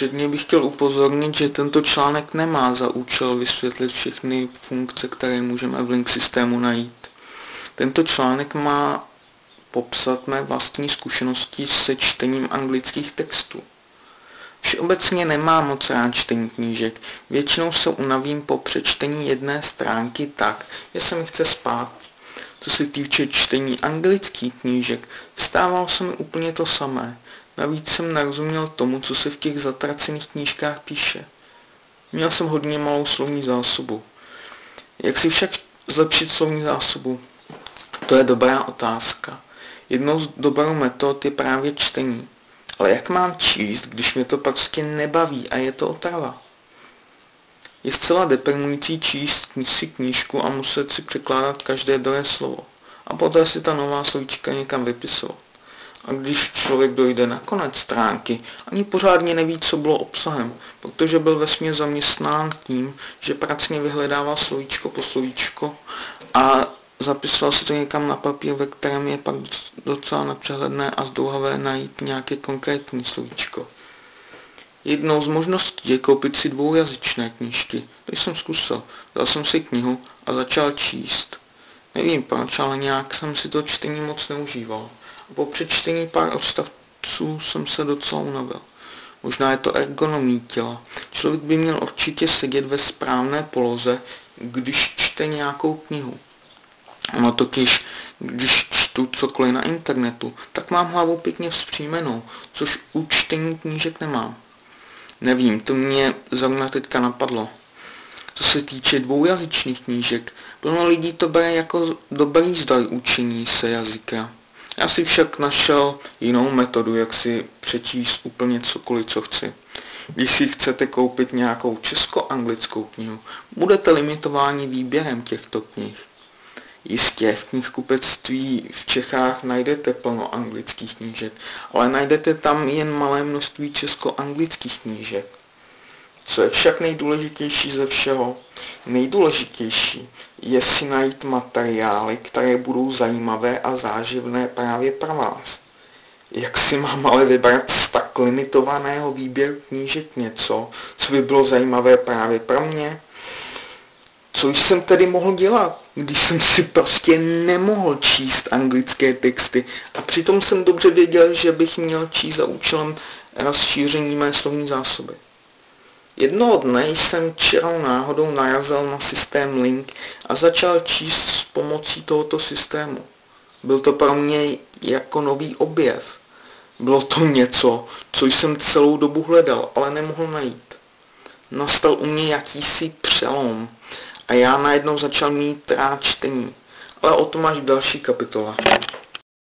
Předně bych chtěl upozornit, že tento článek nemá za účel vysvětlit všechny funkce, které můžeme v link systému najít. Tento článek má popsat mé vlastní zkušenosti se čtením anglických textů. Všeobecně nemám moc rád čtení knížek. Většinou se unavím po přečtení jedné stránky tak, že se mi chce spát. Co se týče čtení anglických knížek, stávalo se mi úplně to samé. Navíc jsem nerozuměl tomu, co se v těch zatracených knížkách píše. Měl jsem hodně malou slovní zásobu. Jak si však zlepšit slovní zásobu? To je dobrá otázka. Jednou z dobrou metod je právě čtení. Ale jak mám číst, když mě to prostě nebaví a je to otrava? Je zcela deprimující číst si knížku a muset si překládat každé druhé slovo. A poté si ta nová slovíčka někam vypisovat. A když člověk dojde na konec stránky, ani pořádně neví, co bylo obsahem, protože byl vesmě zaměstnán tím, že pracně vyhledával slovíčko po slovíčko a zapisoval si to někam na papír, ve kterém je pak docela nepřehledné a zdlouhavé najít nějaké konkrétní slovíčko. Jednou z možností je koupit si dvoujazyčné knížky. To jsem zkusil. Dal jsem si knihu a začal číst. Nevím proč, ale nějak jsem si to čtení moc neužíval. Po přečtení pár odstavců jsem se docela unavil. Možná je to ergonomí těla. Člověk by měl určitě sedět ve správné poloze, když čte nějakou knihu. No totiž, když čtu cokoliv na internetu, tak mám hlavu pěkně vzpřímenou, což u čtení knížek nemám. Nevím, to mě zrovna teďka napadlo. Co se týče dvoujazyčných knížek, plno lidí to bere jako dobrý zdroj učení se jazyka. Já si však našel jinou metodu, jak si přečíst úplně cokoliv, co chci. Když si chcete koupit nějakou česko-anglickou knihu, budete limitováni výběrem těchto knih. Jistě, v knihkupectví v Čechách najdete plno anglických knížek, ale najdete tam jen malé množství česko-anglických knížek. Co je však nejdůležitější ze všeho? Nejdůležitější je si najít materiály, které budou zajímavé a záživné právě pro vás. Jak si mám ale vybrat z tak limitovaného výběru knížek něco, co by bylo zajímavé právě pro mě? Co jsem tedy mohl dělat, když jsem si prostě nemohl číst anglické texty a přitom jsem dobře věděl, že bych měl číst za účelem rozšíření mé slovní zásoby. Jednoho dne jsem čirou náhodou narazil na systém Link a začal číst s pomocí tohoto systému. Byl to pro mě jako nový objev. Bylo to něco, co jsem celou dobu hledal, ale nemohl najít. Nastal u mě jakýsi přelom a já najednou začal mít rád čtení. Ale o tom až v další kapitole.